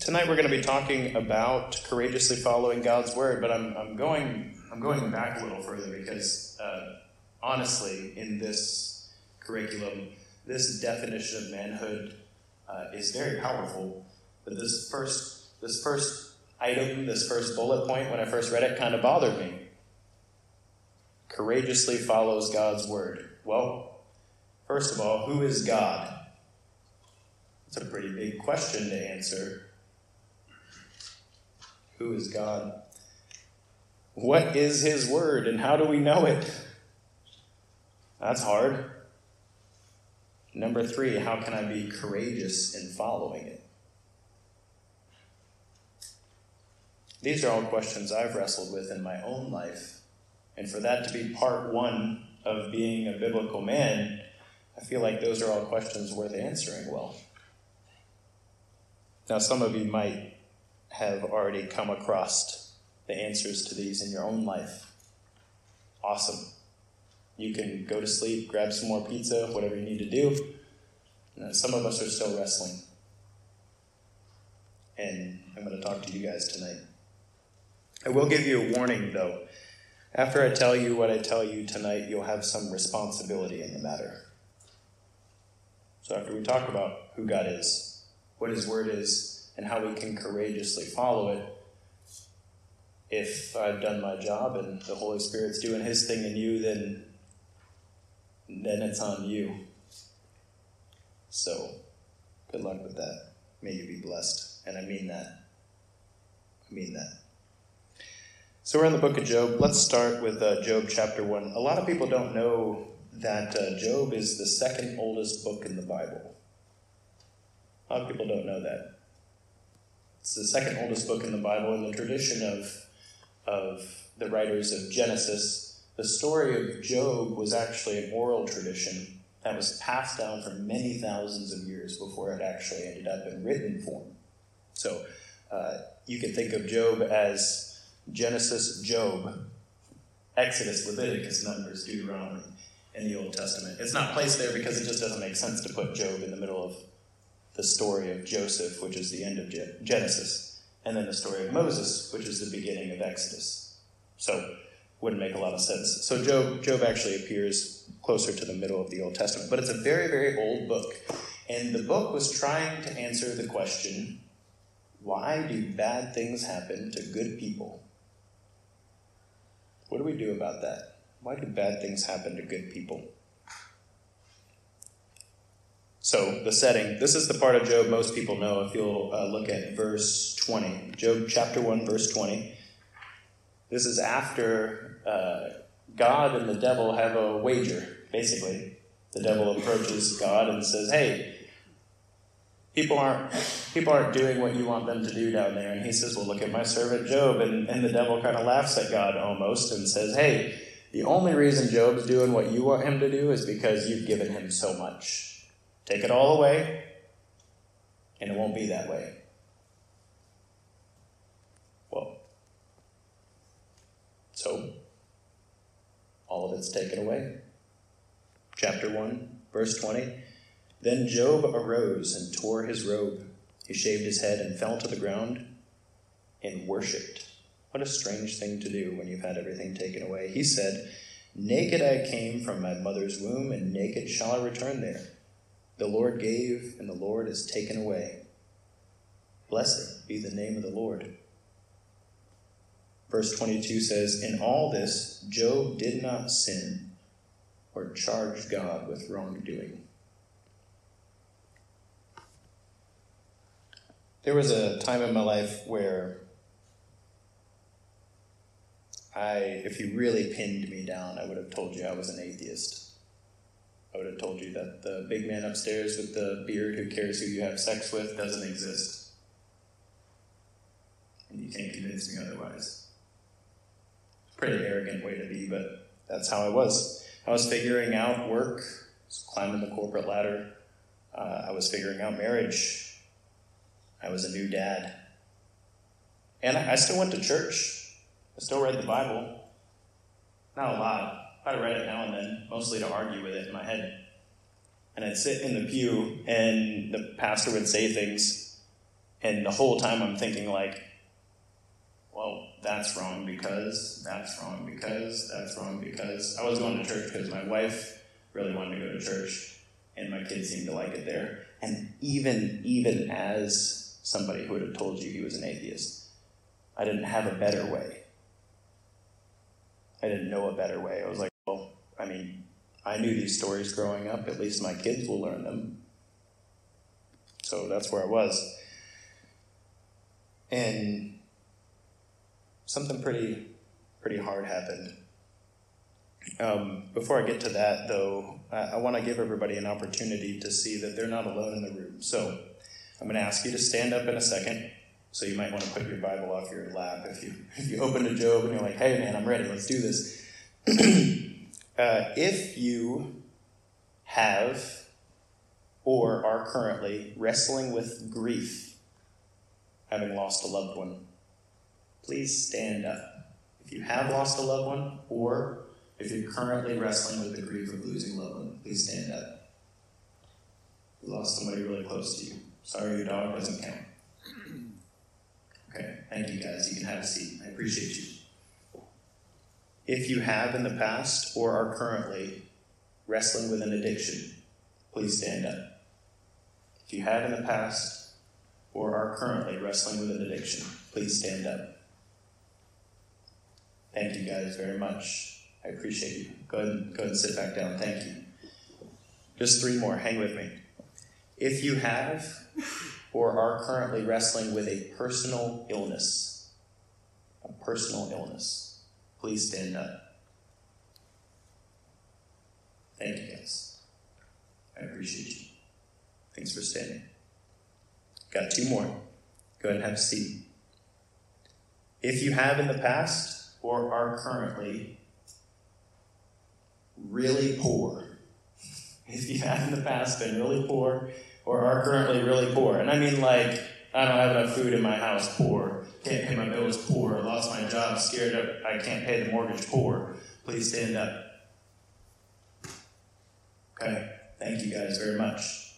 Tonight we're going to be talking about courageously following God's word, but I'm, I'm going I'm going back a little further because uh, honestly, in this curriculum, this definition of manhood uh, is very powerful but this first, this first item, this first bullet point, when I first read it, kind of bothered me. Courageously follows God's word. Well, first of all, who is God? It's a pretty big question to answer. Who is God? What is His Word and how do we know it? That's hard. Number three, how can I be courageous in following it? These are all questions I've wrestled with in my own life. And for that to be part one of being a biblical man, I feel like those are all questions worth answering well. Now, some of you might have already come across the answers to these in your own life. Awesome. You can go to sleep, grab some more pizza, whatever you need to do. Uh, some of us are still wrestling. And I'm going to talk to you guys tonight. I will give you a warning, though. After I tell you what I tell you tonight, you'll have some responsibility in the matter. So, after we talk about who God is, what His Word is, and how we can courageously follow it, if I've done my job and the Holy Spirit's doing His thing in you, then, then it's on you. So, good luck with that. May you be blessed. And I mean that. I mean that. So we're in the book of Job. Let's start with uh, Job chapter 1. A lot of people don't know that uh, Job is the second oldest book in the Bible. A lot of people don't know that. It's the second oldest book in the Bible in the tradition of, of the writers of Genesis. The story of Job was actually an oral tradition that was passed down for many thousands of years before it actually ended up in written form. So uh, you can think of Job as Genesis, Job, Exodus, Leviticus, Numbers, Deuteronomy in the Old Testament. It's not placed there because it just doesn't make sense to put Job in the middle of the story of Joseph, which is the end of Genesis, and then the story of Moses, which is the beginning of Exodus. So, wouldn't make a lot of sense. So Job, Job actually appears closer to the middle of the Old Testament, but it's a very, very old book. And the book was trying to answer the question why do bad things happen to good people? What do we do about that? Why do bad things happen to good people? So, the setting this is the part of Job most people know if you'll uh, look at verse 20. Job chapter 1, verse 20. This is after uh, God and the devil have a wager, basically. The devil approaches God and says, Hey, people aren't people aren't doing what you want them to do down there and he says well look at my servant job and, and the devil kind of laughs at god almost and says hey the only reason job's doing what you want him to do is because you've given him so much take it all away and it won't be that way well so all of it's taken away chapter 1 verse 20 then Job arose and tore his robe. He shaved his head and fell to the ground and worshipped. What a strange thing to do when you've had everything taken away. He said, Naked I came from my mother's womb, and naked shall I return there. The Lord gave, and the Lord has taken away. Blessed be the name of the Lord. Verse 22 says, In all this, Job did not sin or charge God with wrongdoing. There was a time in my life where I, if you really pinned me down, I would have told you I was an atheist. I would have told you that the big man upstairs with the beard who cares who you have sex with doesn't exist. And you can't convince me otherwise. Pretty arrogant way to be, but that's how I was. I was figuring out work, climbing the corporate ladder. Uh, I was figuring out marriage. I was a new dad. And I still went to church. I still read the Bible. Not a lot. I read it now and then, mostly to argue with it in my head. And I'd sit in the pew, and the pastor would say things, and the whole time I'm thinking, like, well, that's wrong because, that's wrong because, that's wrong because. I was going to church because my wife really wanted to go to church, and my kids seemed to like it there. And even, even as somebody who would have told you he was an atheist. I didn't have a better way. I didn't know a better way. I was like, I mean, I knew these stories growing up. At least my kids will learn them. So that's where I was. And something pretty, pretty hard happened. Um, before I get to that, though, I, I want to give everybody an opportunity to see that they're not alone in the room. So, I'm going to ask you to stand up in a second. So you might want to put your Bible off your lap if you if you open to Job and you're like, "Hey, man, I'm ready. Let's do this." uh, if you have or are currently wrestling with grief, having lost a loved one, please stand up. If you have lost a loved one, or if you're currently wrestling with the grief of losing a loved one, please stand up. You lost somebody really close to you. Sorry, your dog doesn't count. Okay, thank you guys. You can have a seat. I appreciate you. If you have in the past or are currently wrestling with an addiction, please stand up. If you have in the past or are currently wrestling with an addiction, please stand up. Thank you guys very much. I appreciate you. Go ahead, go ahead and sit back down. Thank you. Just three more. Hang with me. If you have or are currently wrestling with a personal illness, a personal illness, please stand up. Thank you guys. I appreciate you. Thanks for standing. Got two more. Go ahead and have a seat. If you have in the past or are currently really poor, if you have in the past been really poor or are currently really poor. And I mean like, I don't have enough food in my house, poor. Can't pay my bills, poor. Lost my job, scared I can't pay the mortgage, poor. Please stand up. Okay, thank you guys very much.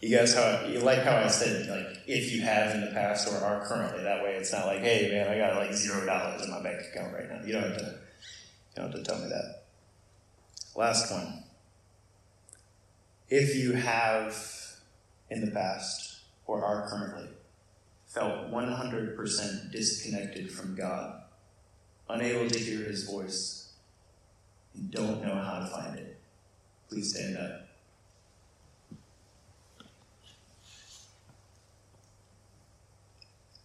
You guys, how you like how I said like if you have in the past or are currently. That way, it's not like, hey man, I got like zero dollars in my bank account right now. You don't have to. You don't have to tell me that. Last one if you have in the past or are currently felt 100% disconnected from God, unable to hear his voice, and don't know how to find it, please stand up.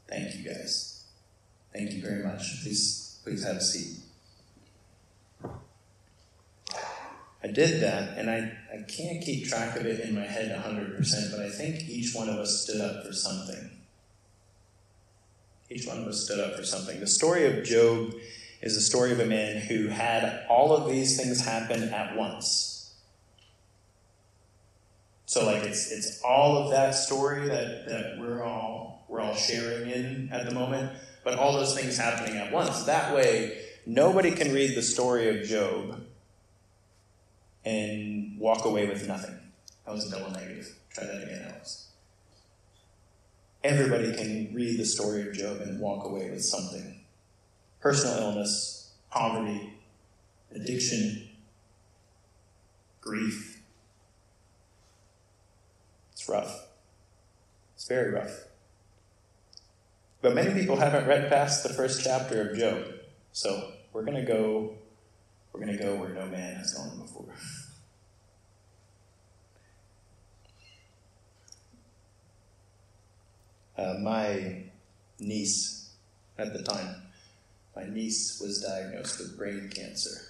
Thank you guys. Thank you very much. Please please have a seat. I did that, and I, I can't keep track of it in my head 100%, but I think each one of us stood up for something. Each one of us stood up for something. The story of Job is the story of a man who had all of these things happen at once. So like it's it's all of that story that, that we're all we're all sharing in at the moment, but all those things happening at once. That way nobody can read the story of Job and walk away with nothing. That was a double negative. Try that again, Alex. Everybody can read the story of Job and walk away with something personal illness, poverty, addiction, grief. It's rough. It's very rough. But many people haven't read past the first chapter of Job. So we're going to go we're going to go where no man has gone before. Uh, my niece, at the time, my niece was diagnosed with brain cancer.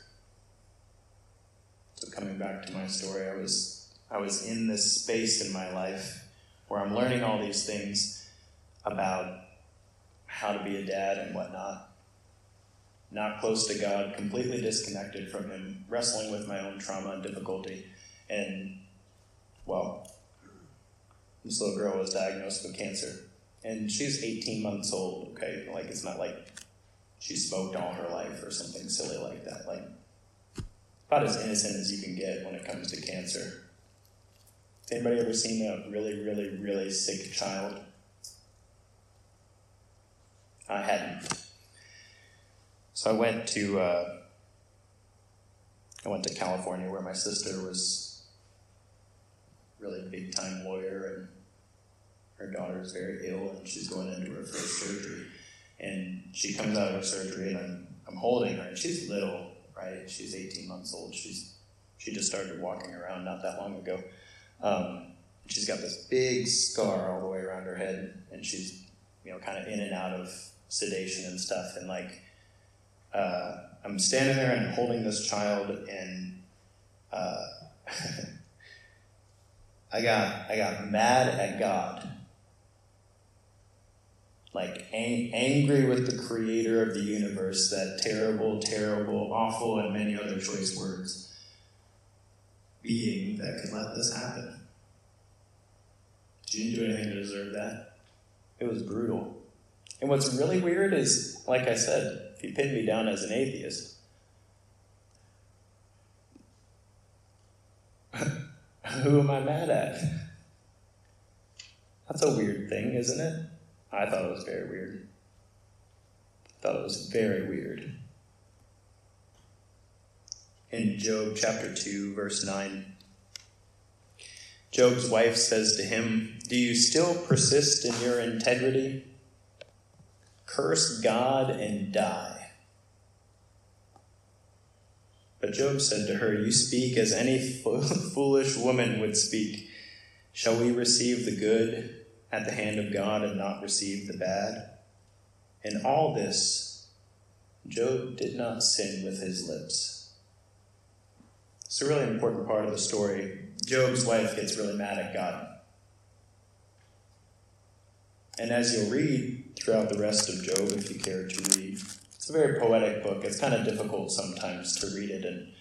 So coming back to my story, I was I was in this space in my life where I'm learning all these things about how to be a dad and whatnot. Not close to God, completely disconnected from Him, wrestling with my own trauma and difficulty. And, well, this little girl was diagnosed with cancer. And she's 18 months old, okay? Like, it's not like she smoked all her life or something silly like that. Like, about as innocent as you can get when it comes to cancer. Has anybody ever seen a really, really, really sick child? I hadn't. So I went to uh, I went to California where my sister was really big time lawyer and her daughter is very ill and she's going into her first surgery. And she comes out of surgery and I'm, I'm holding her and she's little, right? She's 18 months old. She's she just started walking around not that long ago. Um, she's got this big scar all the way around her head and she's you know kind of in and out of sedation and stuff. And like, uh, I'm standing there and holding this child, and uh, I got I got mad at God, like ang- angry with the Creator of the universe. That terrible, terrible, awful, and many other choice words. Being that could let this happen. She didn't do anything to deserve that. It was brutal. And what's really weird is, like I said, if you pin me down as an atheist, who am I mad at? That's a weird thing, isn't it? I thought it was very weird. I thought it was very weird. In Job chapter 2, verse 9, Job's wife says to him, Do you still persist in your integrity? Curse God and die. But Job said to her, You speak as any foolish woman would speak. Shall we receive the good at the hand of God and not receive the bad? In all this, Job did not sin with his lips. It's a really important part of the story. Job's wife gets really mad at God. And as you'll read throughout the rest of Job, if you care to read, it's a very poetic book. It's kind of difficult sometimes to read it and,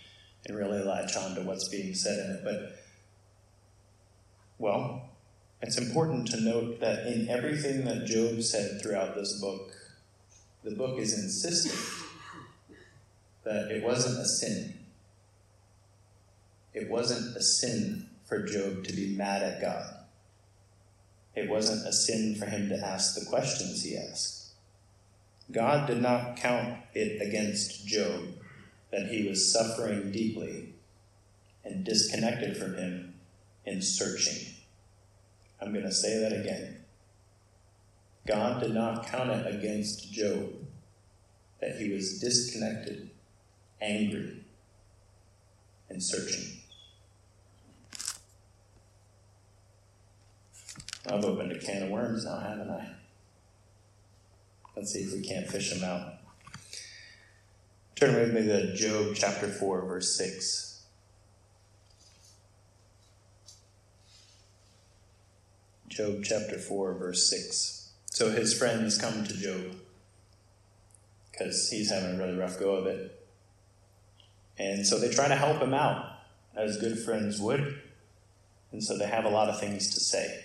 and really latch on to what's being said in it. But, well, it's important to note that in everything that Job said throughout this book, the book is insistent that it wasn't a sin. It wasn't a sin for Job to be mad at God. It wasn't a sin for him to ask the questions he asked. God did not count it against Job that he was suffering deeply and disconnected from him in searching. I'm going to say that again. God did not count it against Job that he was disconnected, angry, and searching. I've opened a can of worms now, haven't I? Let's see if we can't fish them out. Turn with me to Job chapter 4, verse 6. Job chapter 4, verse 6. So his friends come to Job because he's having a really rough go of it. And so they try to help him out, as good friends would. And so they have a lot of things to say.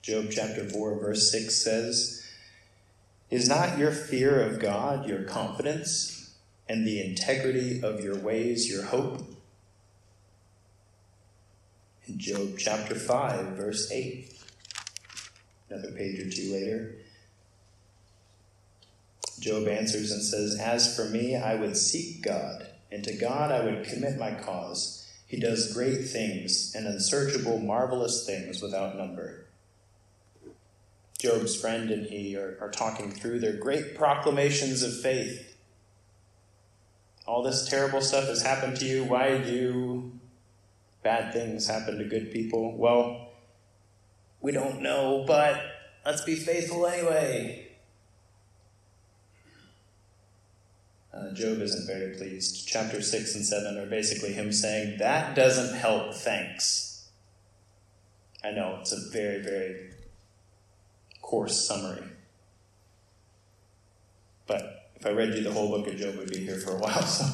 Job chapter 4, verse 6 says, Is not your fear of God your confidence, and the integrity of your ways your hope? In Job chapter 5, verse 8, another page or two later, Job answers and says, As for me, I would seek God, and to God I would commit my cause. He does great things and unsearchable, marvelous things without number. Job's friend and he are, are talking through their great proclamations of faith. All this terrible stuff has happened to you. Why do bad things happen to good people? Well, we don't know, but let's be faithful anyway. Uh, Job isn't very pleased. Chapter 6 and 7 are basically him saying, That doesn't help, thanks. I know, it's a very, very coarse summary. But if I read you the whole book of Job, we'd be here for a while. So,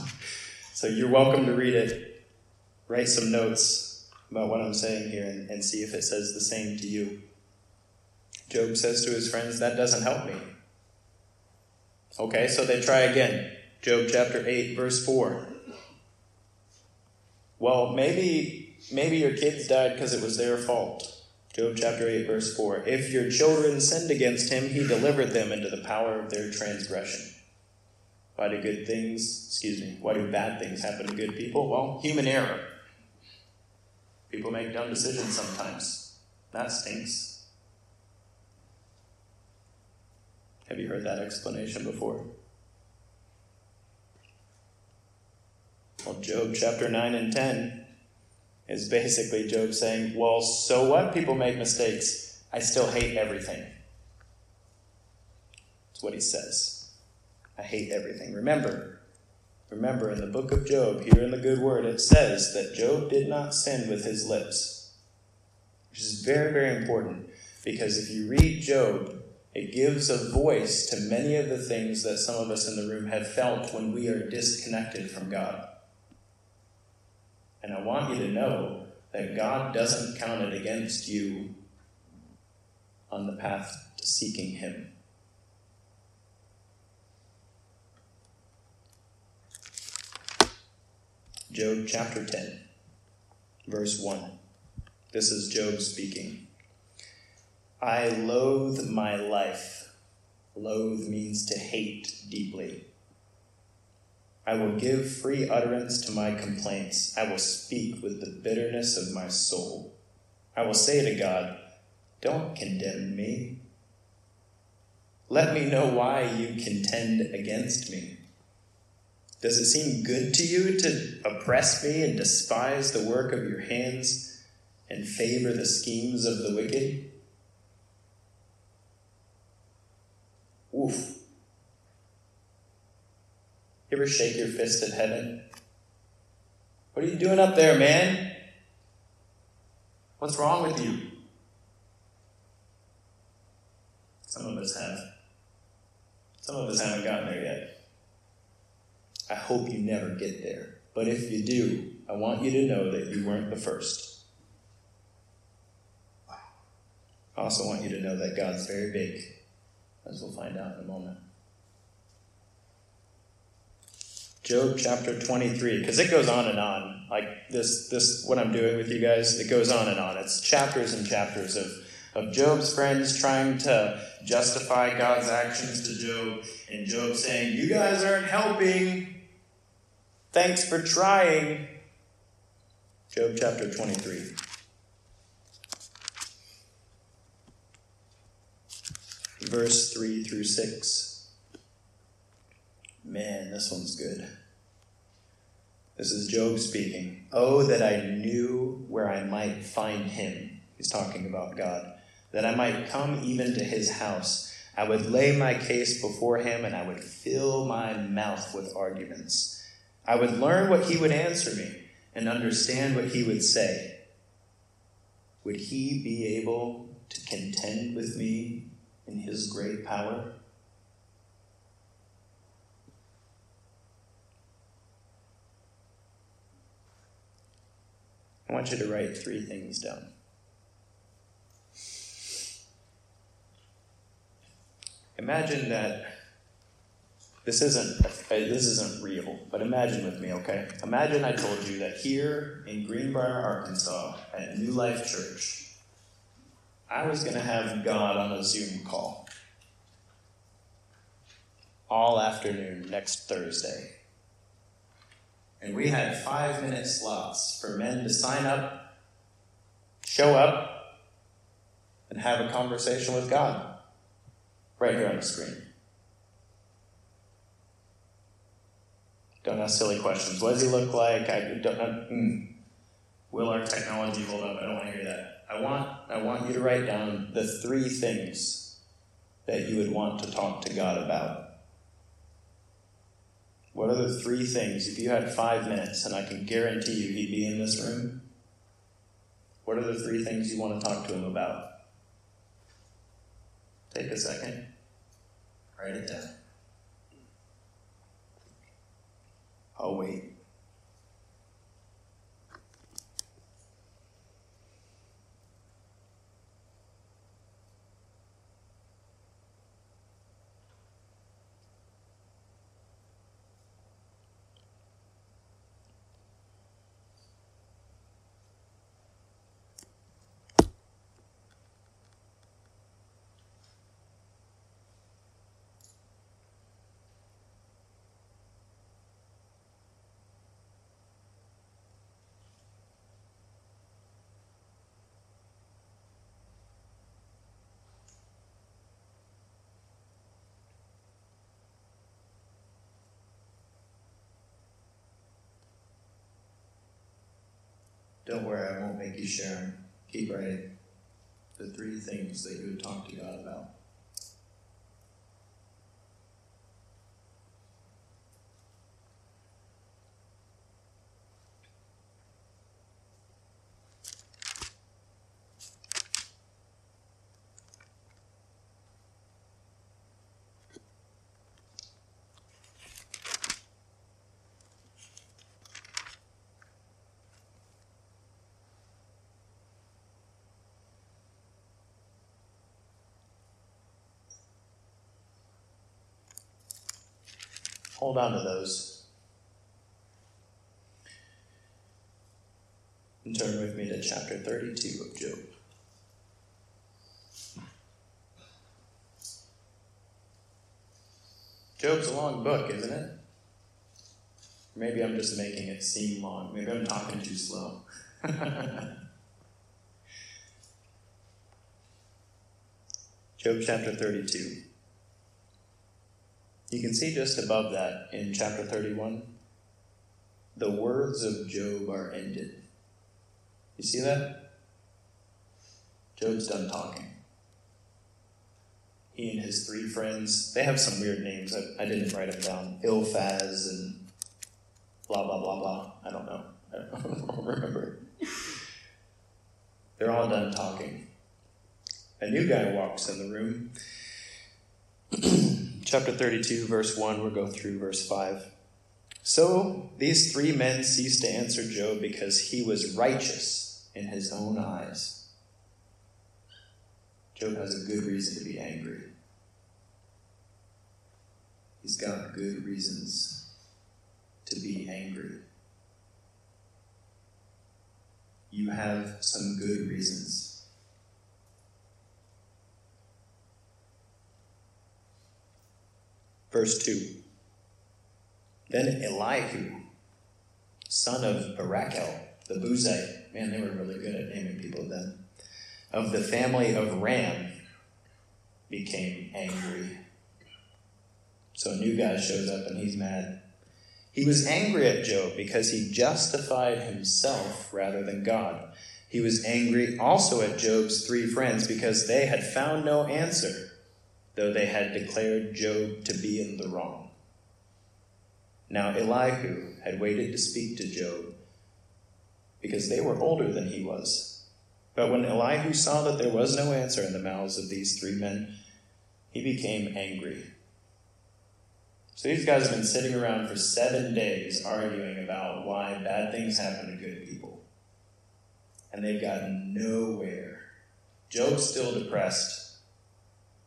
so you're welcome to read it, write some notes about what I'm saying here, and, and see if it says the same to you. Job says to his friends, That doesn't help me. Okay, so they try again. Job chapter 8, verse 4. Well, maybe maybe your kids died because it was their fault. Job chapter 8, verse 4. If your children sinned against him, he delivered them into the power of their transgression. Why do good things, excuse me, why do bad things happen to good people? Well, human error. People make dumb decisions sometimes. That stinks. Have you heard that explanation before? Well, Job chapter 9 and 10 is basically Job saying, Well, so what? People make mistakes. I still hate everything. That's what he says. I hate everything. Remember, remember in the book of Job, here in the good word, it says that Job did not sin with his lips, which is very, very important because if you read Job, it gives a voice to many of the things that some of us in the room have felt when we are disconnected from God. And I want you to know that God doesn't count it against you on the path to seeking Him. Job chapter 10, verse 1. This is Job speaking. I loathe my life. Loathe means to hate deeply. I will give free utterance to my complaints. I will speak with the bitterness of my soul. I will say to God, Don't condemn me. Let me know why you contend against me. Does it seem good to you to oppress me and despise the work of your hands and favor the schemes of the wicked? Oof. You ever shake your fist at heaven? What are you doing up there, man? What's wrong with you? Some of us have. Some of us haven't gotten there yet. I hope you never get there. But if you do, I want you to know that you weren't the first. I also want you to know that God's very big, as we'll find out in a moment. Job chapter 23, because it goes on and on. Like this, this, what I'm doing with you guys, it goes on and on. It's chapters and chapters of, of Job's friends trying to justify God's actions to Job, and Job saying, You guys aren't helping. Thanks for trying. Job chapter 23. Verse 3 through 6. Man, this one's good. This is Job speaking. Oh, that I knew where I might find him. He's talking about God. That I might come even to his house. I would lay my case before him and I would fill my mouth with arguments. I would learn what he would answer me and understand what he would say. Would he be able to contend with me in his great power? I want you to write three things down. Imagine that this isn't uh, this isn't real, but imagine with me, okay? Imagine I told you that here in Greenbrier, Arkansas, at New Life Church, I was going to have God on a Zoom call all afternoon next Thursday. And we had five minute slots for men to sign up, show up, and have a conversation with God. right here on the screen. Don't ask silly questions. What does he look like? I don't. I, mm. Will our technology hold up? I don't want to hear that. I want. I want you to write down the three things that you would want to talk to God about. What are the three things? If you had five minutes, and I can guarantee you he'd be in this room. What are the three things you want to talk to him about? Take a second. Write it down. I'll Don't worry, I won't make you share them. Keep writing. The three things that you would talk to God about. Hold on to those. And turn with me to chapter 32 of Job. Job's a long book, isn't it? Maybe I'm just making it seem long. Maybe I'm talking too slow. Job chapter 32. You can see just above that in chapter 31, the words of Job are ended. You see that? Job's done talking. He and his three friends, they have some weird names. I, I didn't write them down. Eliphaz and blah, blah, blah, blah. I don't know. I don't remember. They're all done talking. A new guy walks in the room chapter 32, verse 1, we'll go through verse 5. So these three men ceased to answer Job because he was righteous in his own eyes. Job has a good reason to be angry. He's got good reasons to be angry. You have some good reasons Verse 2 Then Elihu, son of Barachel, the Buzite, man, they were really good at naming people then, of the family of Ram, became angry. So a new guy shows up and he's mad. He was angry at Job because he justified himself rather than God. He was angry also at Job's three friends because they had found no answer though they had declared Job to be in the wrong. Now Elihu had waited to speak to Job because they were older than he was. But when Elihu saw that there was no answer in the mouths of these three men, he became angry. So these guys have been sitting around for seven days arguing about why bad things happen to good people. And they've gotten nowhere. Job's still depressed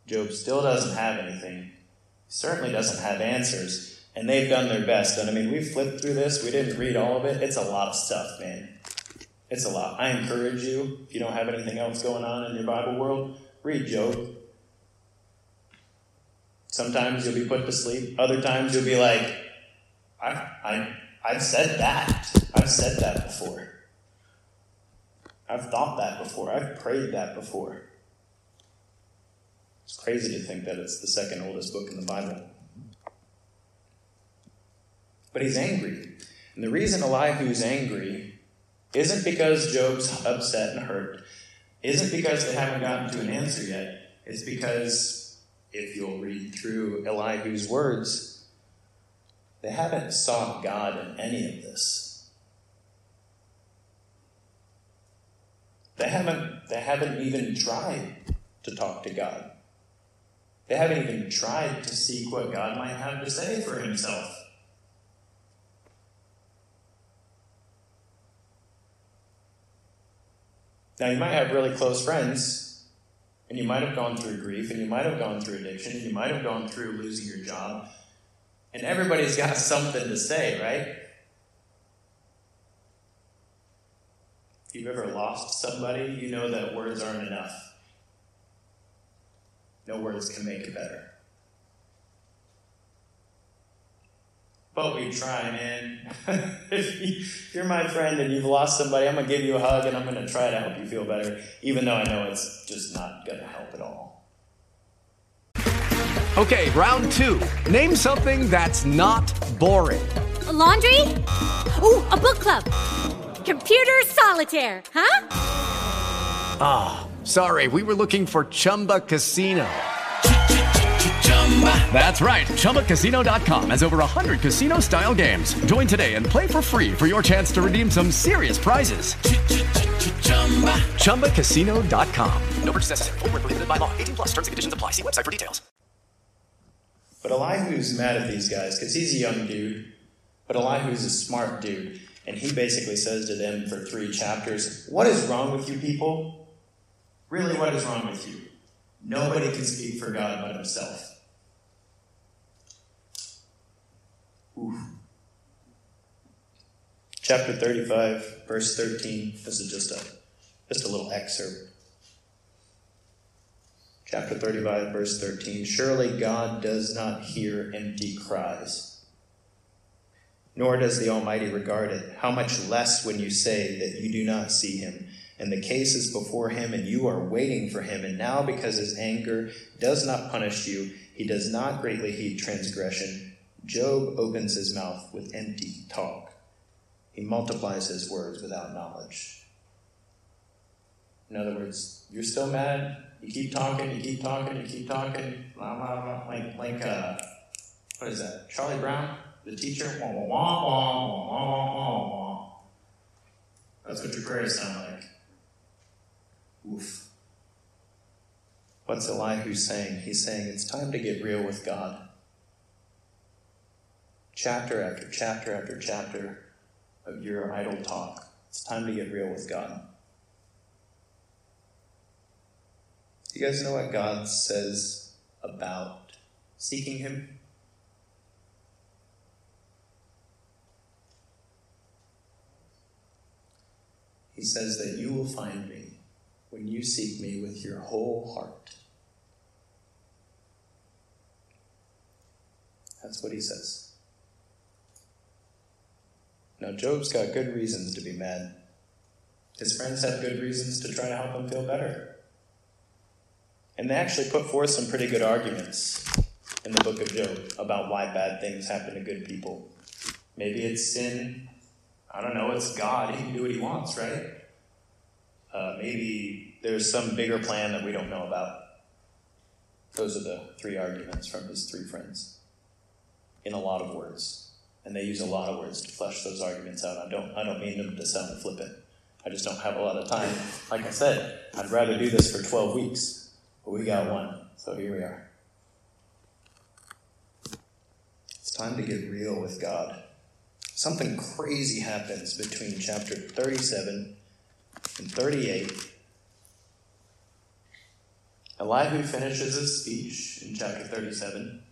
Job still doesn't have anything. He certainly doesn't have answers. And they've done their best. And I mean, we flipped through this. We didn't read all of it. It's a lot of stuff, man. It's a lot. I encourage you, if you don't have anything else going on in your Bible world, read Job. Sometimes you'll be put to sleep. Other times you'll be like, I, I, I've said that. I've said that before. I've thought that before. I've prayed that before. It's crazy to think that it's the second oldest book in the Bible. But he's angry. And the reason Elihu's angry isn't because Job's upset and hurt, isn't because they haven't gotten to an answer yet. It's because, if you'll read through Elihu's words, they haven't sought God in any of this. They haven't, they haven't even tried to talk to God. They haven't even tried to seek what God might have to say for himself. Now, you might have really close friends, and you might have gone through grief, and you might have gone through addiction, and you might have gone through losing your job, and everybody's got something to say, right? If you've ever lost somebody, you know that words aren't enough. No words can make it better. But we try, man. if you're my friend and you've lost somebody, I'm going to give you a hug and I'm going to try to help you feel better, even though I know it's just not going to help at all. Okay, round two. Name something that's not boring. A laundry? Ooh, a book club. Computer solitaire, huh? Ah, oh, sorry, we were looking for Chumba Casino. That's right. ChumbaCasino.com has over 100 casino style games. Join today and play for free for your chance to redeem some serious prizes. ChumbaCasino.com. No purchase necessary. Full prohibited by law. 18 plus terms and conditions apply. See website for details. But Elihu's mad at these guys because he's a young dude, but Elihu's a smart dude. And he basically says to them for three chapters, What is wrong with you people? Really, what is wrong with you? Nobody can speak for God but himself. Oof. Chapter 35, verse 13. This is just a just a little excerpt. Chapter 35, verse 13. Surely God does not hear empty cries, nor does the Almighty regard it. How much less when you say that you do not see him, and the case is before him, and you are waiting for him, and now because his anger does not punish you, he does not greatly heed transgression Job opens his mouth with empty talk. He multiplies his words without knowledge. In other words, you're still mad. You keep talking, you keep talking, you keep talking. Blah, blah, blah. Like, like uh, what is that? Charlie Brown, the teacher? Wah, wah, wah, wah, wah, wah, wah. That's what your prayers sound like. Oof. What's Elihu saying? He's saying it's time to get real with God chapter after chapter after chapter of your idle talk. It's time to get real with God. Do you guys know what God says about seeking Him? He says that you will find me when you seek me with your whole heart. That's what he says. Now, Job's got good reasons to be mad. His friends had good reasons to try to help him feel better. And they actually put forth some pretty good arguments in the book of Job about why bad things happen to good people. Maybe it's sin. I don't know. It's God. He can do what he wants, right? Uh, maybe there's some bigger plan that we don't know about. Those are the three arguments from his three friends in a lot of words and they use a lot of words to flesh those arguments out. I don't, I don't mean them to sound flippant. I just don't have a lot of time. Like I said, I'd rather do this for 12 weeks, but we got one, so here we are. It's time to get real with God. Something crazy happens between chapter 37 and 38. Elihu finishes his speech in chapter 37.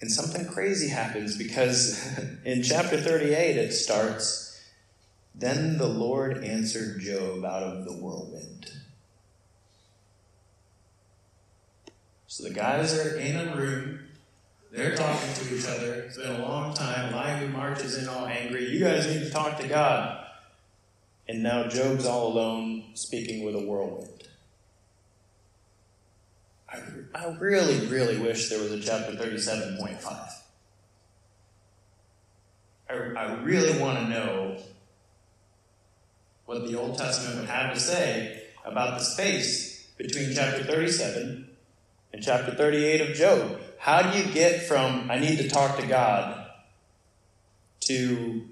And something crazy happens because in chapter 38 it starts Then the Lord answered Job out of the whirlwind. So the guys are in a room. They're talking to each other. It's been a long time. Elihu marches in all angry. You guys need to talk to God. And now Job's all alone speaking with a whirlwind. I really, really wish there was a chapter 37.5. I, I really want to know what the Old Testament would have to say about the space between chapter 37 and chapter 38 of Job. How do you get from I need to talk to God to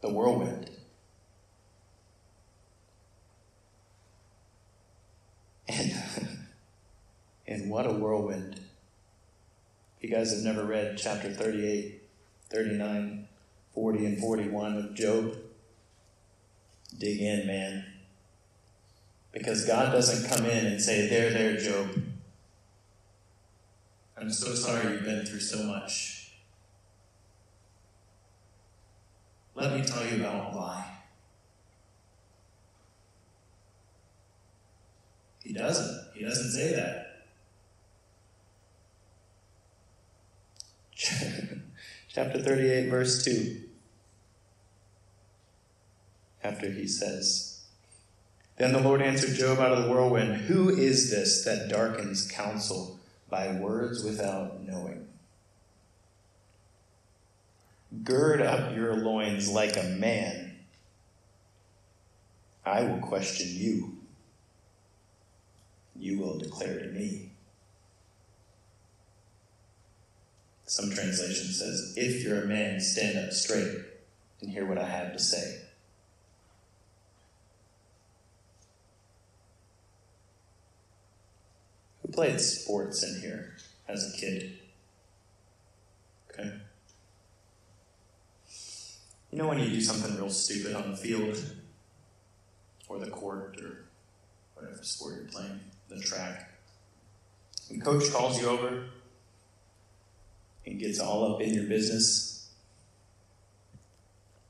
the whirlwind? And, and what a whirlwind. If you guys have never read chapter 38, 39, 40, and 41 of Job, dig in, man. Because God doesn't come in and say, There, there, Job. I'm so sorry you've been through so much. Let me tell you about why. Doesn't. He doesn't say that. Chapter 38, verse 2. After he says, Then the Lord answered Job out of the whirlwind, Who is this that darkens counsel by words without knowing? Gird up your loins like a man. I will question you. You will declare to me. Some translation says, If you're a man, stand up straight and hear what I have to say. Who played sports in here as a kid? Okay. You know when you do something real stupid on the field or the court or whatever sport you're playing, the track. And coach calls you over and gets all up in your business.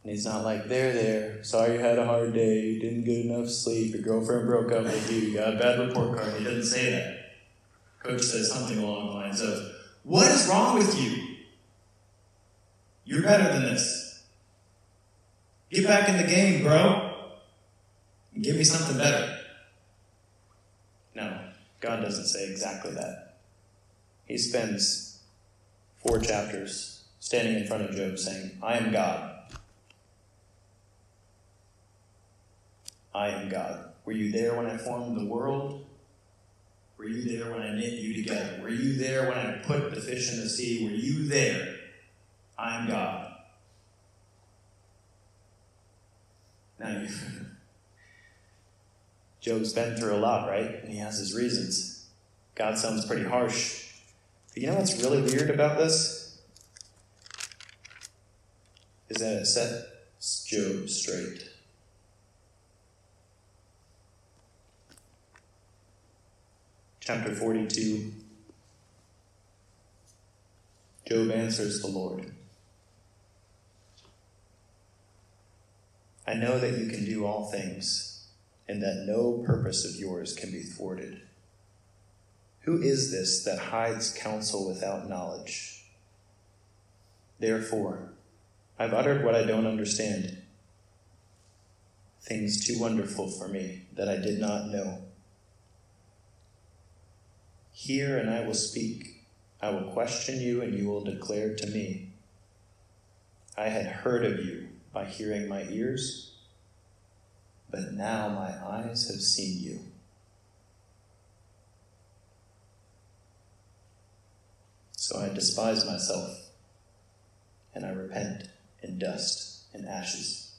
And he's not like, there, there, sorry you had a hard day, you didn't get enough sleep, your girlfriend broke up with you, you got a bad report card. He doesn't say that. Coach says something along the lines of, What is wrong with you? You're better than this. Get back in the game, bro. Give me something better. God doesn't say exactly that. He spends four chapters standing in front of Job saying, I am God. I am God. Were you there when I formed the world? Were you there when I knit you together? Were you there when I put the fish in the sea? Were you there? I am God. Now, you, Job's been through a lot, right? And he has his reasons. God sounds pretty harsh. But you know what's really weird about this? Is that it sets Job straight. Chapter 42 Job answers the Lord. I know that you can do all things, and that no purpose of yours can be thwarted. Who is this that hides counsel without knowledge? Therefore, I've uttered what I don't understand, things too wonderful for me that I did not know. Hear, and I will speak. I will question you, and you will declare to me. I had heard of you by hearing my ears, but now my eyes have seen you. So I despise myself, and I repent in dust and ashes.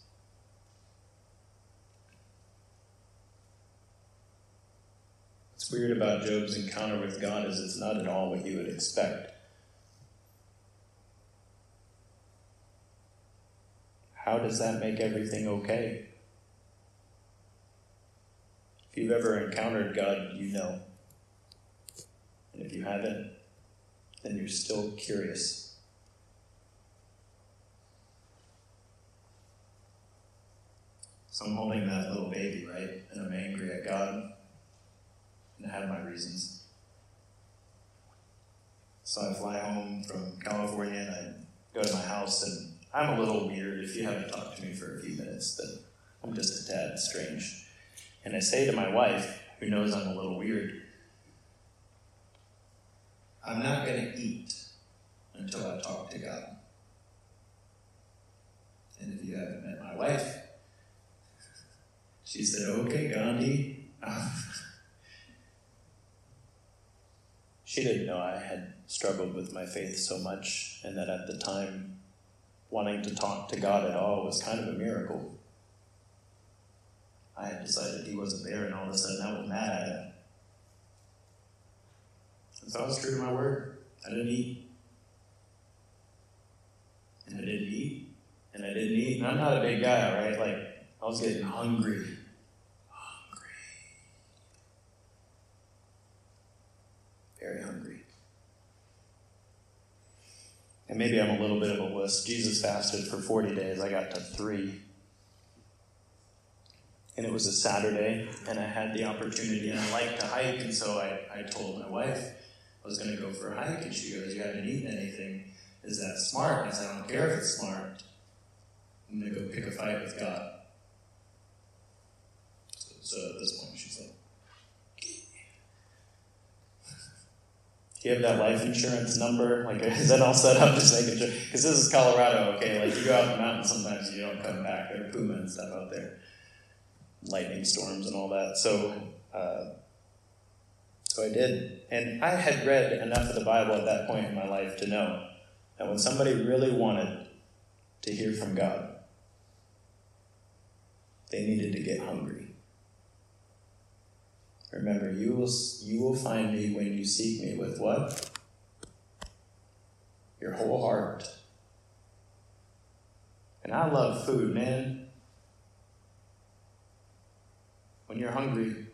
What's weird about Job's encounter with God is it's not at all what you would expect. How does that make everything okay? You've ever encountered God, you know. And if you haven't, then you're still curious. So I'm holding that little baby, right? And I'm angry at God. And I have my reasons. So I fly home from California and I go to my house and I'm a little weird. If you haven't talked to me for a few minutes, then I'm just a tad strange. And I say to my wife, who knows I'm a little weird. I'm not going to eat until I talk to God. And if you haven't met my wife, she said, Okay, Gandhi. she didn't know I had struggled with my faith so much, and that at the time, wanting to talk to God at all was kind of a miracle. I had decided he wasn't there, and all of a sudden I was mad at him. And so I was true to my word. I didn't eat. And I didn't eat. And I didn't eat. And I'm not a big guy, right? Like, I was getting hungry. Hungry. Very hungry. And maybe I'm a little bit of a wuss. Jesus fasted for 40 days. I got to three and it was a Saturday, and I had the opportunity, and I like to hike, and so I, I told my wife I was going to go for a hike, and she goes, You haven't eaten anything. Is that smart? And I said, I don't care if it's smart. I'm going to go pick a fight with God. So, so at this point, she's like, Do you have that life insurance number? Like, is that all set up? Just making sure. Because this is Colorado, okay? Like, you go out in the mountains sometimes you don't come back. There are puma and stuff out there lightning storms and all that. So, uh, so I did. And I had read enough of the Bible at that point in my life to know that when somebody really wanted to hear from God, they needed to get hungry. Remember, you will, you will find me when you seek me with what? Your whole heart. And I love food, man. When you're hungry,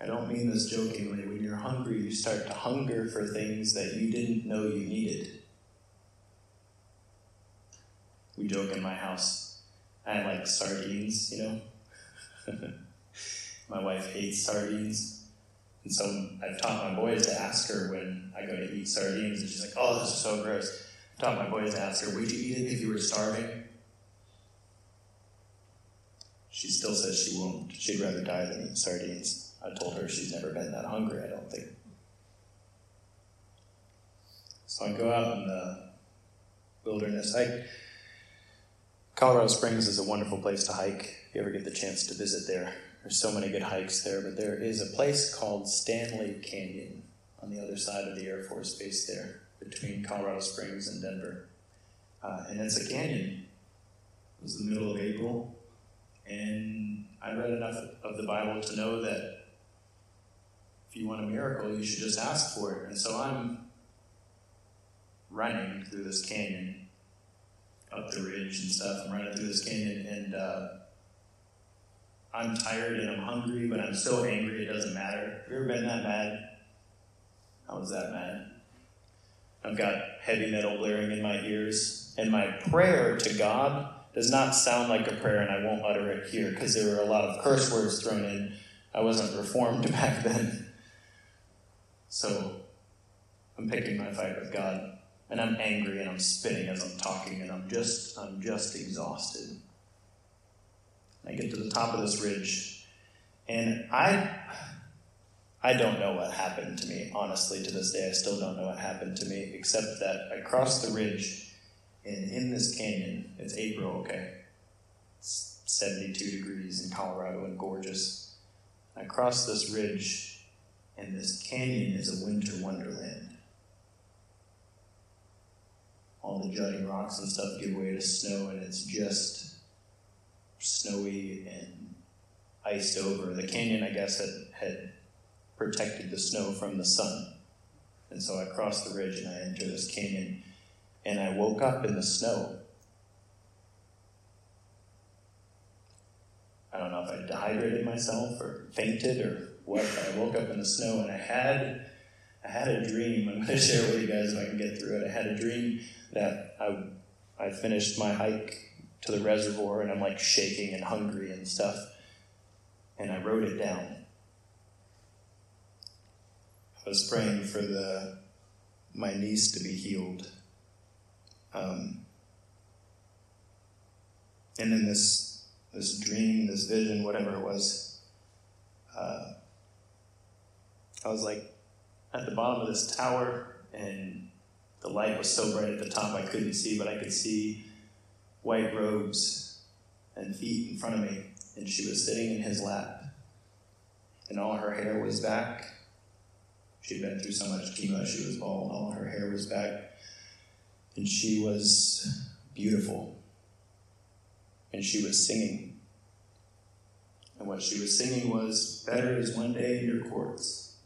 I don't mean this jokingly, when you're hungry, you start to hunger for things that you didn't know you needed. We joke in my house. I like sardines, you know? my wife hates sardines. And so I've taught my boys to ask her when I go to eat sardines, and she's like, oh, this is so gross. I've taught my boys to ask her, would you eat it if you were starving? She still says she won't. She'd rather die than eat sardines. I told her she's never been that hungry, I don't think. So I go out in the wilderness. I, Colorado Springs is a wonderful place to hike. If you ever get the chance to visit there, there's so many good hikes there, but there is a place called Stanley Canyon on the other side of the Air Force Base there, between Colorado Springs and Denver. Uh, and it's a canyon. It was the middle of April. And I read enough of the Bible to know that if you want a miracle, you should just ask for it. And so I'm running through this canyon, up the ridge and stuff. I'm running through this canyon, and uh, I'm tired and I'm hungry, but I'm so angry it doesn't matter. Have you ever been that mad? I was that mad. I've got heavy metal blaring in my ears, and my prayer to God does not sound like a prayer, and I won't utter it here because there were a lot of curse words thrown in. I wasn't reformed back then. So I'm picking my fight with God, and I'm angry and I'm spitting as I'm talking, and I'm just I'm just exhausted. I get to the top of this ridge, and I I don't know what happened to me. Honestly, to this day, I still don't know what happened to me, except that I crossed the ridge and in this canyon, it's April, okay? It's 72 degrees in Colorado and gorgeous. I cross this ridge, and this canyon is a winter wonderland. All the jutting rocks and stuff give way to snow, and it's just snowy and iced over. The canyon, I guess, had, had protected the snow from the sun. And so I cross the ridge and I enter this canyon and I woke up in the snow. I don't know if I dehydrated myself or fainted or what, but I woke up in the snow and I had I had a dream. I'm to share with you guys if I can get through it. I had a dream that I I finished my hike to the reservoir and I'm like shaking and hungry and stuff. And I wrote it down. I was praying for the my niece to be healed um, and then this this dream, this vision, whatever it was, uh, I was like at the bottom of this tower, and the light was so bright at the top I couldn't see, but I could see white robes and feet in front of me, and she was sitting in his lap, and all her hair was back. She'd been through so much chemo, she was bald, all her hair was back, and she was beautiful. And she was singing. And what she was singing was, Better is one day in your courts.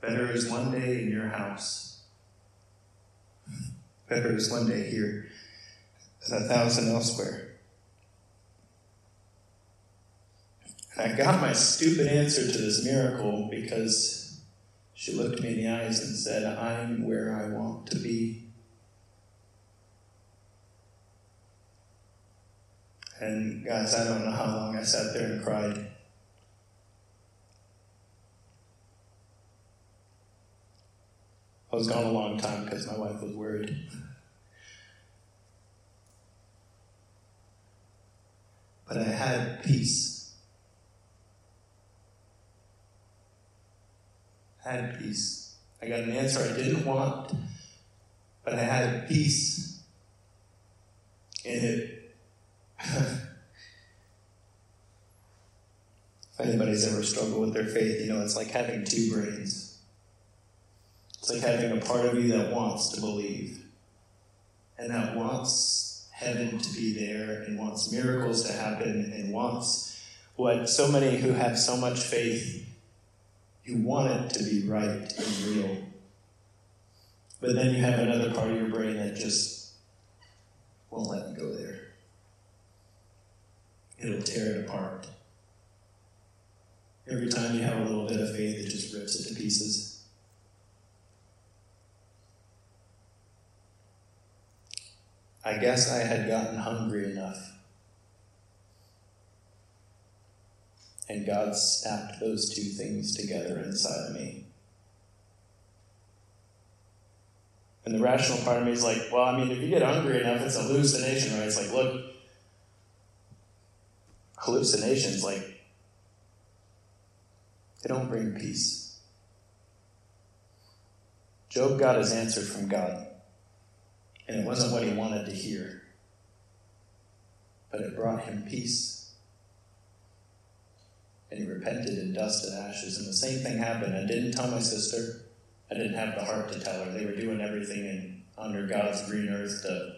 Better is one day in your house. Better is one day here than a thousand elsewhere. And I got my stupid answer to this miracle because she looked me in the eyes and said, I'm where I want to be. And guys, I don't know how long I sat there and cried. I was gone a long time because my wife was worried. But I had peace. I had peace. I got an answer I didn't want, but I had peace. And it. if anybody's ever struggled with their faith, you know it's like having two brains. It's like having a part of you that wants to believe and that wants heaven to be there and wants miracles to happen and wants what so many who have so much faith you want it to be right and real. But then you have another part of your brain that just won't let you go there. It'll tear it apart. Every time you have a little bit of faith, it just rips it to pieces. I guess I had gotten hungry enough. And God snapped those two things together inside of me. And the rational part of me is like, well, I mean, if you get hungry enough, it's a hallucination, right? It's like, look, hallucinations, like, they don't bring peace. Job got his answer from God. And it wasn't what he wanted to hear, but it brought him peace. And he repented in dust and ashes. And the same thing happened. I didn't tell my sister. I didn't have the heart to tell her. They were doing everything in, under God's green earth to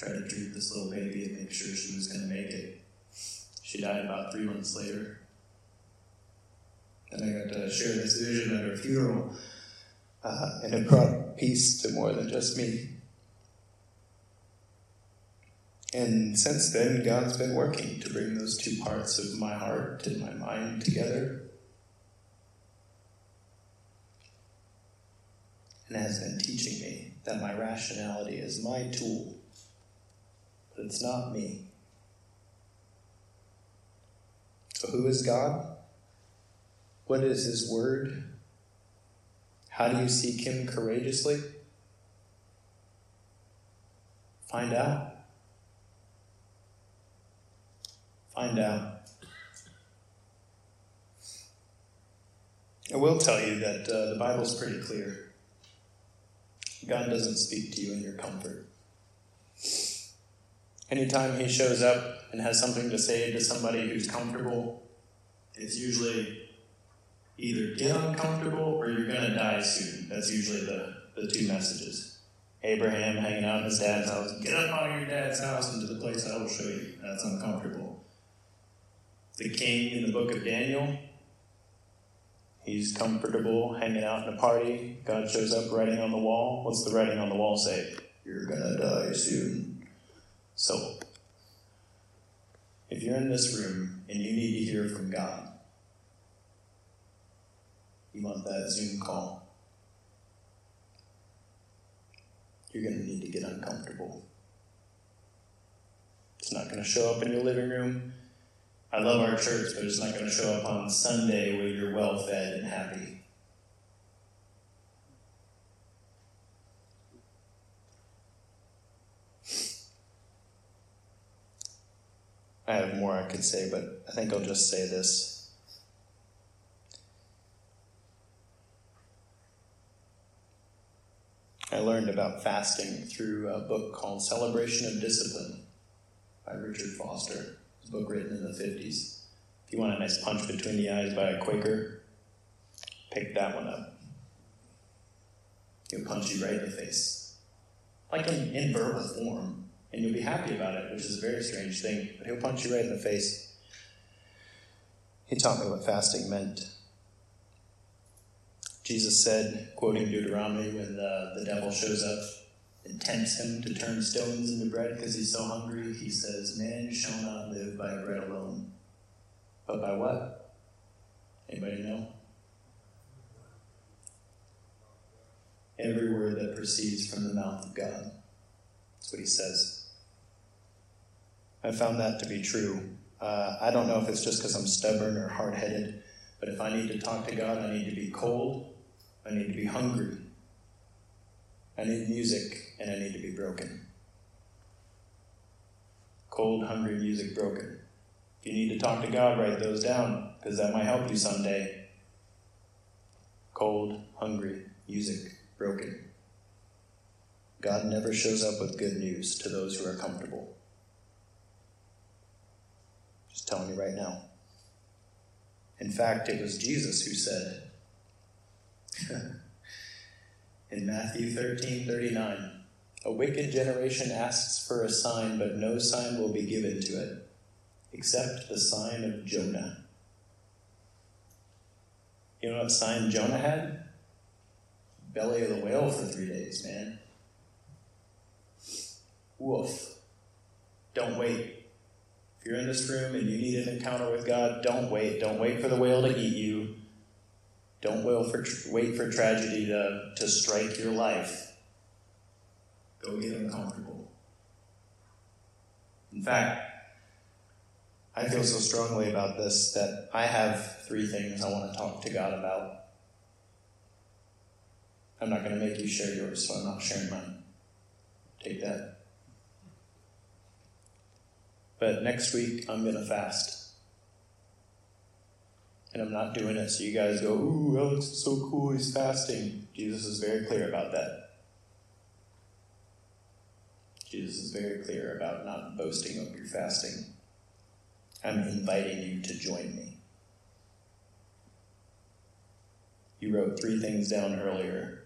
try to treat this little baby and make sure she was going to make it. She died about three months later. And I got to share this vision at her funeral. Uh, and it brought peace to more than just me. And since then, God's been working to bring those two parts of my heart and my mind together. And has been teaching me that my rationality is my tool, but it's not me. So, who is God? What is His Word? How do you seek Him courageously? Find out. Find out. I will tell you that uh, the Bible's pretty clear. God doesn't speak to you in your comfort. Anytime He shows up and has something to say to somebody who's comfortable, it's usually either get uncomfortable or you're going to die soon. That's usually the, the two messages. Abraham hanging out in his dad's house, get up out of your dad's house into the place I will show you. That's uncomfortable. The king in the book of Daniel, he's comfortable hanging out in a party. God shows up writing on the wall. What's the writing on the wall say? You're going to die soon. So, if you're in this room and you need to hear from God, you want that Zoom call. You're going to need to get uncomfortable. It's not going to show up in your living room. I love our church, but it's not going to show up on Sunday where you're well fed and happy. I have more I could say, but I think I'll just say this. I learned about fasting through a book called Celebration of Discipline by Richard Foster. It's a book written in the 50s. If you want a nice punch between the eyes by a Quaker, pick that one up. He'll punch you right in the face. Like in, in verbal form. And you'll be happy about it, which is a very strange thing, but he'll punch you right in the face. He taught me what fasting meant. Jesus said, quoting Deuteronomy, when the, the devil shows up and tempts him to turn stones into bread because he's so hungry, he says, Man shall not live by bread alone. But by what? Anybody know? Every word that proceeds from the mouth of God. That's what he says. I found that to be true. Uh, I don't know if it's just because I'm stubborn or hard headed, but if I need to talk to God, I need to be cold, I need to be hungry, I need music, and I need to be broken. Cold, hungry, music, broken. If you need to talk to God, write those down, because that might help you someday. Cold, hungry, music, broken. God never shows up with good news to those who are comfortable. Just telling you right now. In fact, it was Jesus who said in Matthew 13 39, a wicked generation asks for a sign, but no sign will be given to it except the sign of Jonah. You know what sign Jonah had? Belly of the whale for three days, man. Woof. Don't wait. If you're in this room and you need an encounter with God, don't wait. Don't wait for the whale to eat you. Don't wait for, wait for tragedy to, to strike your life. Go get uncomfortable. In fact, I feel so strongly about this that I have three things I want to talk to God about. I'm not going to make you share yours, so I'm not sharing mine. Take that. But next week, I'm going to fast. And I'm not doing it so you guys go, Ooh, Alex is so cool, he's fasting. Jesus is very clear about that. Jesus is very clear about not boasting of your fasting. I'm inviting you to join me. You wrote three things down earlier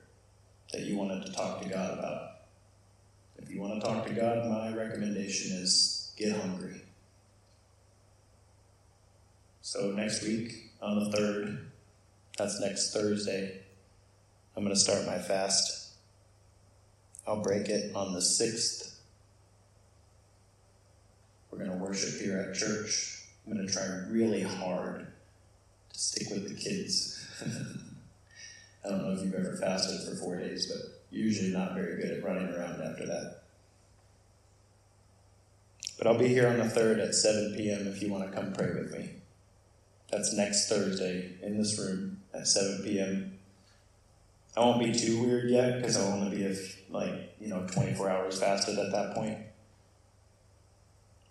that you wanted to talk to God about. If you want to talk to God, my recommendation is get hungry. So next week, on the 3rd, that's next Thursday, I'm going to start my fast. I'll break it on the 6th. We're going to worship here at church. I'm going to try really hard to stick with the kids. I don't know if you've ever fasted for four days, but usually not very good at running around after that. But I'll be here on the 3rd at 7 p.m. if you want to come pray with me. That's next Thursday in this room at 7 p.m. I won't be too weird yet because I'll only be if, like, you know, 24 hours fasted at that point.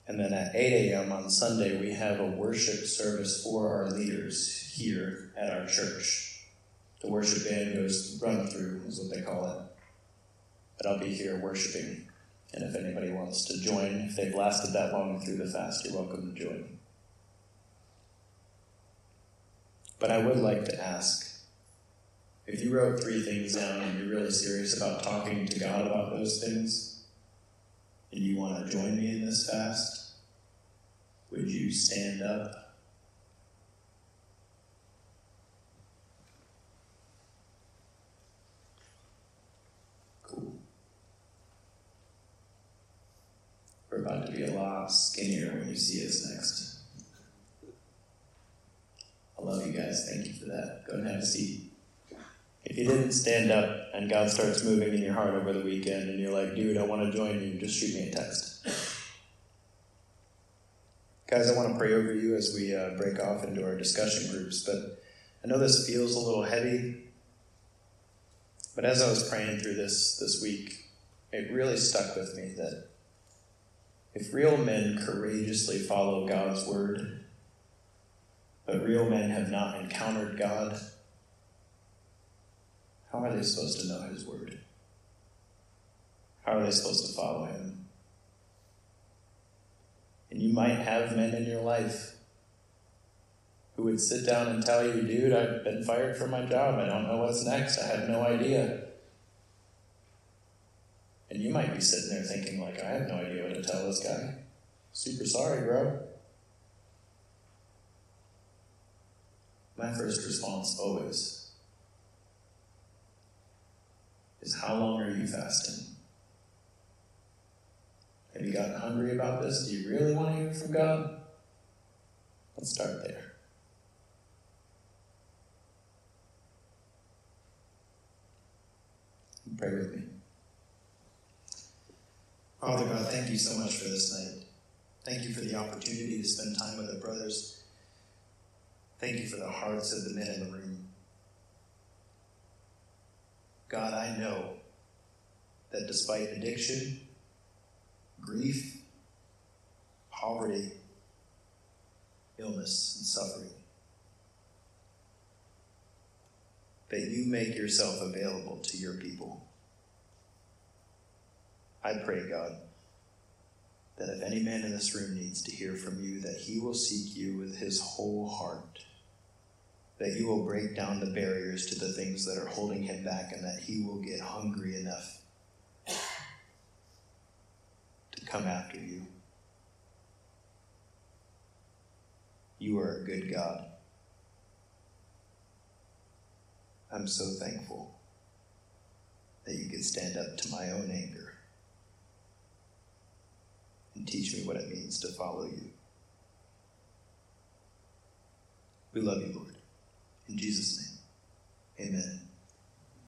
And then at 8 a.m. on Sunday, we have a worship service for our leaders here at our church. The worship band goes run through, is what they call it. But I'll be here worshiping and if anybody wants to join, if they've lasted that long through the fast, you're welcome to join. But I would like to ask if you wrote three things down and you're really serious about talking to God about those things, and you want to join me in this fast, would you stand up We're about to be a lot skinnier when you see us next. I love you guys. Thank you for that. Go and have a seat. If you didn't stand up and God starts moving in your heart over the weekend and you're like, dude, I want to join you, just shoot me a text. Guys, I want to pray over you as we uh, break off into our discussion groups, but I know this feels a little heavy. But as I was praying through this this week, it really stuck with me that If real men courageously follow God's word, but real men have not encountered God, how are they supposed to know His word? How are they supposed to follow Him? And you might have men in your life who would sit down and tell you, dude, I've been fired from my job. I don't know what's next. I have no idea. And you might be sitting there thinking, like, I have no idea what to tell this guy. Super sorry, bro. My first response always is how long are you fasting? Have you gotten hungry about this? Do you really want to hear from God? Let's start there. Pray with me. Father God, thank you so much for this night. Thank you for the opportunity to spend time with our brothers. Thank you for the hearts of the men in the room. God, I know that despite addiction, grief, poverty, illness, and suffering, that you make yourself available to your people. I pray, God, that if any man in this room needs to hear from you, that he will seek you with his whole heart that you will break down the barriers to the things that are holding him back and that he will get hungry enough to come after you. You are a good God. I'm so thankful that you could stand up to my own anger and teach me what it means to follow you. We love you, Lord. In Jesus' name, amen.